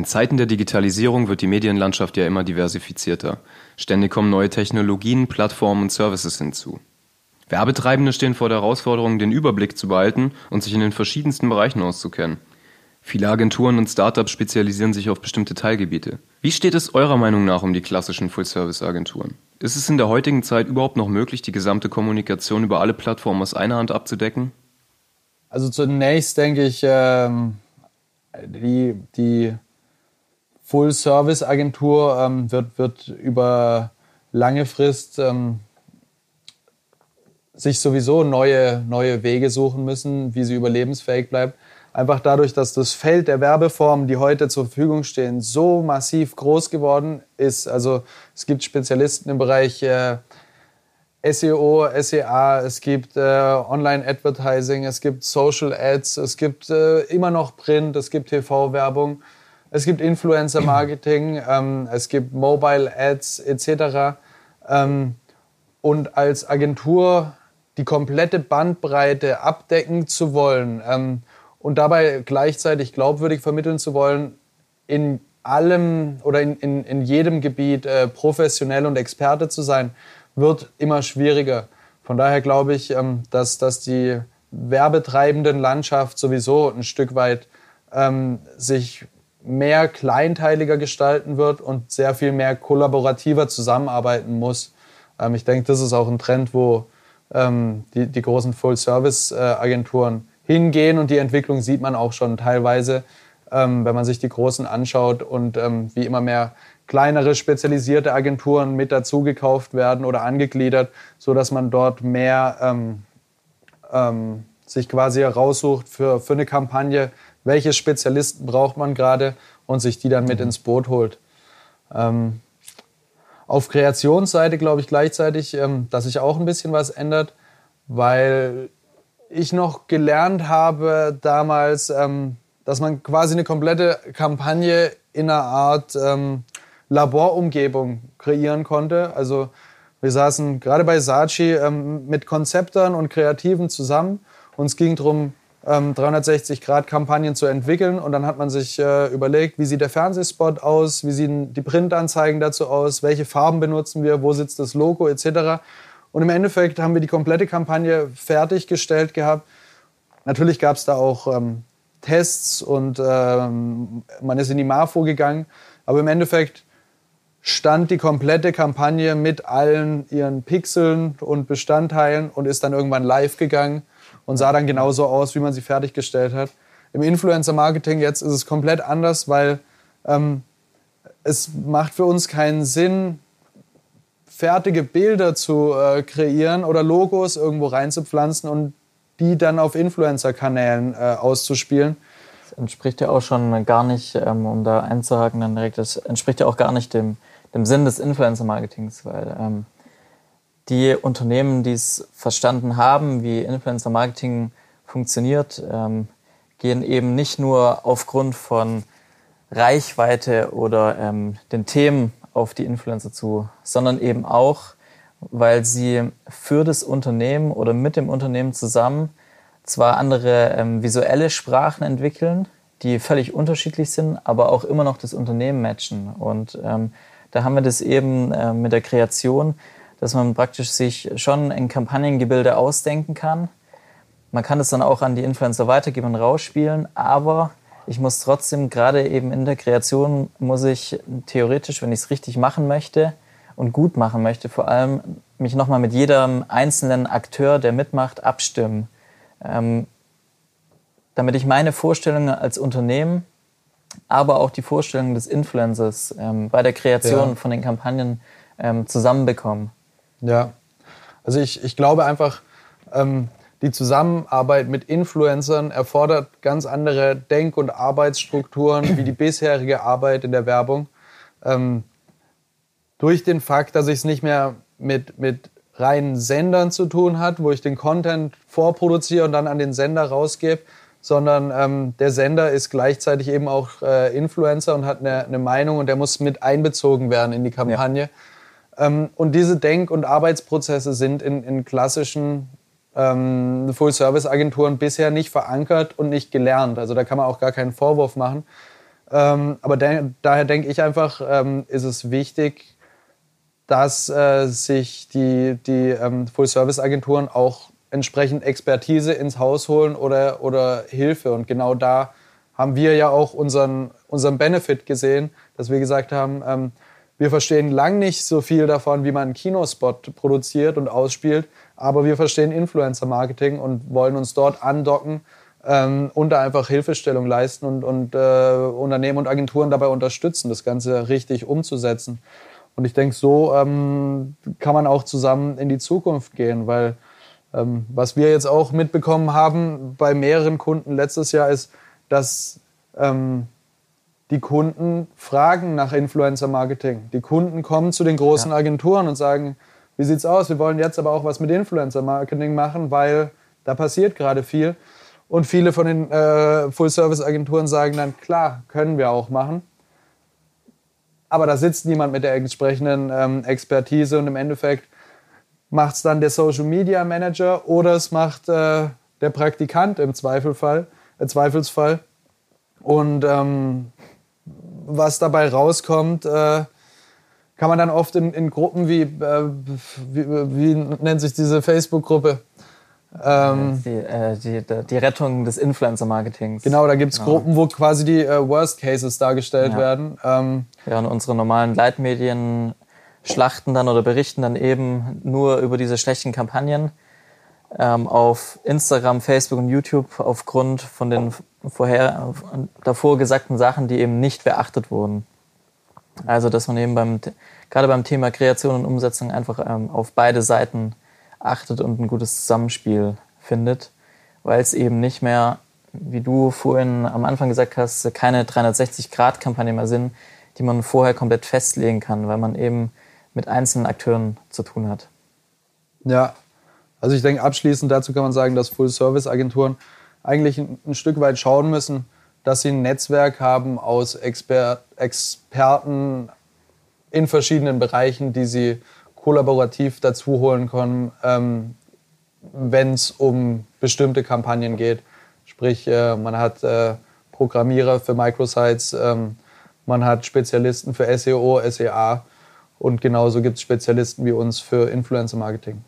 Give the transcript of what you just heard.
In Zeiten der Digitalisierung wird die Medienlandschaft ja immer diversifizierter. Ständig kommen neue Technologien, Plattformen und Services hinzu. Werbetreibende stehen vor der Herausforderung, den Überblick zu behalten und sich in den verschiedensten Bereichen auszukennen. Viele Agenturen und Startups spezialisieren sich auf bestimmte Teilgebiete. Wie steht es eurer Meinung nach um die klassischen Full-Service-Agenturen? Ist es in der heutigen Zeit überhaupt noch möglich, die gesamte Kommunikation über alle Plattformen aus einer Hand abzudecken? Also zunächst denke ich, ähm, die, die Full-Service-Agentur ähm, wird, wird über lange Frist ähm, sich sowieso neue, neue Wege suchen müssen, wie sie überlebensfähig bleibt. Einfach dadurch, dass das Feld der Werbeformen, die heute zur Verfügung stehen, so massiv groß geworden ist. Also es gibt Spezialisten im Bereich äh, SEO, SEA, es gibt äh, Online-Advertising, es gibt Social Ads, es gibt äh, immer noch Print, es gibt TV-Werbung, es gibt Influencer-Marketing, ähm, es gibt Mobile Ads etc. Ähm, und als Agentur die komplette Bandbreite abdecken zu wollen ähm, und dabei gleichzeitig glaubwürdig vermitteln zu wollen, in allem oder in, in, in jedem Gebiet äh, professionell und Experte zu sein, wird immer schwieriger. Von daher glaube ich, ähm, dass, dass die werbetreibenden Landschaft sowieso ein Stück weit ähm, sich mehr kleinteiliger gestalten wird und sehr viel mehr kollaborativer zusammenarbeiten muss. Ähm, ich denke, das ist auch ein Trend, wo ähm, die, die großen Full-Service-Agenturen hingehen und die Entwicklung sieht man auch schon teilweise, ähm, wenn man sich die großen anschaut und ähm, wie immer mehr kleinere spezialisierte Agenturen mit dazu gekauft werden oder angegliedert, so dass man dort mehr ähm, ähm, sich quasi heraussucht für, für eine Kampagne, welche Spezialisten braucht man gerade und sich die dann mit mhm. ins Boot holt. Ähm, auf Kreationsseite glaube ich gleichzeitig, ähm, dass sich auch ein bisschen was ändert, weil ich noch gelernt habe damals, ähm, dass man quasi eine komplette Kampagne in einer Art ähm, Laborumgebung kreieren konnte. Also wir saßen gerade bei Saatchi ähm, mit Konzeptern und Kreativen zusammen und es ging darum, ähm, 360-Grad-Kampagnen zu entwickeln. Und dann hat man sich äh, überlegt, wie sieht der Fernsehspot aus, wie sehen die Printanzeigen dazu aus, welche Farben benutzen wir, wo sitzt das Logo etc. Und im Endeffekt haben wir die komplette Kampagne fertiggestellt gehabt. Natürlich gab es da auch ähm, Tests und ähm, man ist in die MAFO gegangen. Aber im Endeffekt stand die komplette Kampagne mit allen ihren Pixeln und Bestandteilen und ist dann irgendwann live gegangen und sah dann genauso aus, wie man sie fertiggestellt hat. Im Influencer-Marketing jetzt ist es komplett anders, weil ähm, es macht für uns keinen Sinn, fertige Bilder zu äh, kreieren oder Logos irgendwo reinzupflanzen und die dann auf Influencer-Kanälen äh, auszuspielen. Das entspricht ja auch schon gar nicht, ähm, um da einzuhaken, dann direkt, das entspricht ja auch gar nicht dem, dem Sinn des Influencer-Marketings, weil ähm, die Unternehmen, die es verstanden haben, wie Influencer-Marketing funktioniert, ähm, gehen eben nicht nur aufgrund von Reichweite oder ähm, den Themen auf die Influencer zu, sondern eben auch, weil sie für das Unternehmen oder mit dem Unternehmen zusammen zwar andere ähm, visuelle Sprachen entwickeln, die völlig unterschiedlich sind, aber auch immer noch das Unternehmen matchen. Und ähm, da haben wir das eben äh, mit der Kreation, dass man praktisch sich schon ein Kampagnengebilde ausdenken kann. Man kann es dann auch an die Influencer weitergeben und rausspielen, aber ich muss trotzdem, gerade eben in der Kreation, muss ich theoretisch, wenn ich es richtig machen möchte und gut machen möchte, vor allem mich nochmal mit jedem einzelnen Akteur, der mitmacht, abstimmen. Ähm, damit ich meine Vorstellungen als Unternehmen, aber auch die Vorstellungen des Influencers ähm, bei der Kreation ja. von den Kampagnen ähm, zusammenbekomme. Ja, also ich, ich glaube einfach, ähm, die Zusammenarbeit mit Influencern erfordert ganz andere Denk- und Arbeitsstrukturen wie die bisherige Arbeit in der Werbung. Ähm, durch den Fakt, dass ich es nicht mehr mit, mit reinen Sendern zu tun hat, wo ich den Content vorproduziere und dann an den Sender rausgebe, sondern ähm, der Sender ist gleichzeitig eben auch äh, Influencer und hat eine, eine, Meinung und der muss mit einbezogen werden in die Kampagne. Ja. Ähm, und diese Denk- und Arbeitsprozesse sind in, in klassischen ähm, Full-Service-Agenturen bisher nicht verankert und nicht gelernt. Also da kann man auch gar keinen Vorwurf machen. Ähm, aber de daher denke ich einfach, ähm, ist es wichtig, dass äh, sich die, die ähm, Full-Service-Agenturen auch entsprechend Expertise ins Haus holen oder, oder Hilfe. Und genau da haben wir ja auch unseren, unseren Benefit gesehen, dass wir gesagt haben, ähm, wir verstehen lang nicht so viel davon, wie man einen Kinospot produziert und ausspielt, aber wir verstehen Influencer-Marketing und wollen uns dort andocken ähm, und da einfach Hilfestellung leisten und, und äh, Unternehmen und Agenturen dabei unterstützen, das Ganze richtig umzusetzen. Und ich denke, so ähm, kann man auch zusammen in die Zukunft gehen, weil ähm, was wir jetzt auch mitbekommen haben bei mehreren Kunden letztes Jahr ist, dass ähm, die Kunden fragen nach Influencer-Marketing. Die Kunden kommen zu den großen ja. Agenturen und sagen, wie sieht's aus? Wir wollen jetzt aber auch was mit Influencer-Marketing machen, weil da passiert gerade viel. Und viele von den äh, Full-Service-Agenturen sagen dann, klar, können wir auch machen. Aber da sitzt niemand mit der entsprechenden ähm, Expertise und im Endeffekt macht es dann der Social Media Manager oder es macht äh, der Praktikant im Zweifelfall, äh, Zweifelsfall. Und ähm, was dabei rauskommt, äh, kann man dann oft in, in Gruppen wie, äh, wie, wie nennt sich diese Facebook-Gruppe? Ähm, die, äh, die, die, Rettung des Influencer-Marketings. Genau, da gibt es genau. Gruppen, wo quasi die äh, Worst Cases dargestellt ja. werden. Ähm, ja, und unsere normalen Leitmedien schlachten dann oder berichten dann eben nur über diese schlechten Kampagnen ähm, auf Instagram, Facebook und YouTube aufgrund von den vorher davor gesagten Sachen, die eben nicht beachtet wurden. Also dass man eben beim gerade beim Thema Kreation und Umsetzung einfach ähm, auf beide Seiten achtet und ein gutes Zusammenspiel findet, weil es eben nicht mehr, wie du vorhin am Anfang gesagt hast, keine 360-Grad-Kampagne mehr sind, die man vorher komplett festlegen kann, weil man eben mit einzelnen Akteuren zu tun hat. Ja, also ich denke, abschließend dazu kann man sagen, dass Full-Service-Agenturen eigentlich ein, ein, Stück weit schauen müssen, dass sie ein Netzwerk haben aus Exper Experten in verschiedenen Bereichen, die sie kollaborativ dazu holen können, ähm, wenn es um bestimmte Kampagnen geht. Sprich, äh, man hat äh, Programmierer für Microsites, ähm, man hat Spezialisten für SEO, SEA und genauso gibt es Spezialisten wie uns für Influencer Marketing.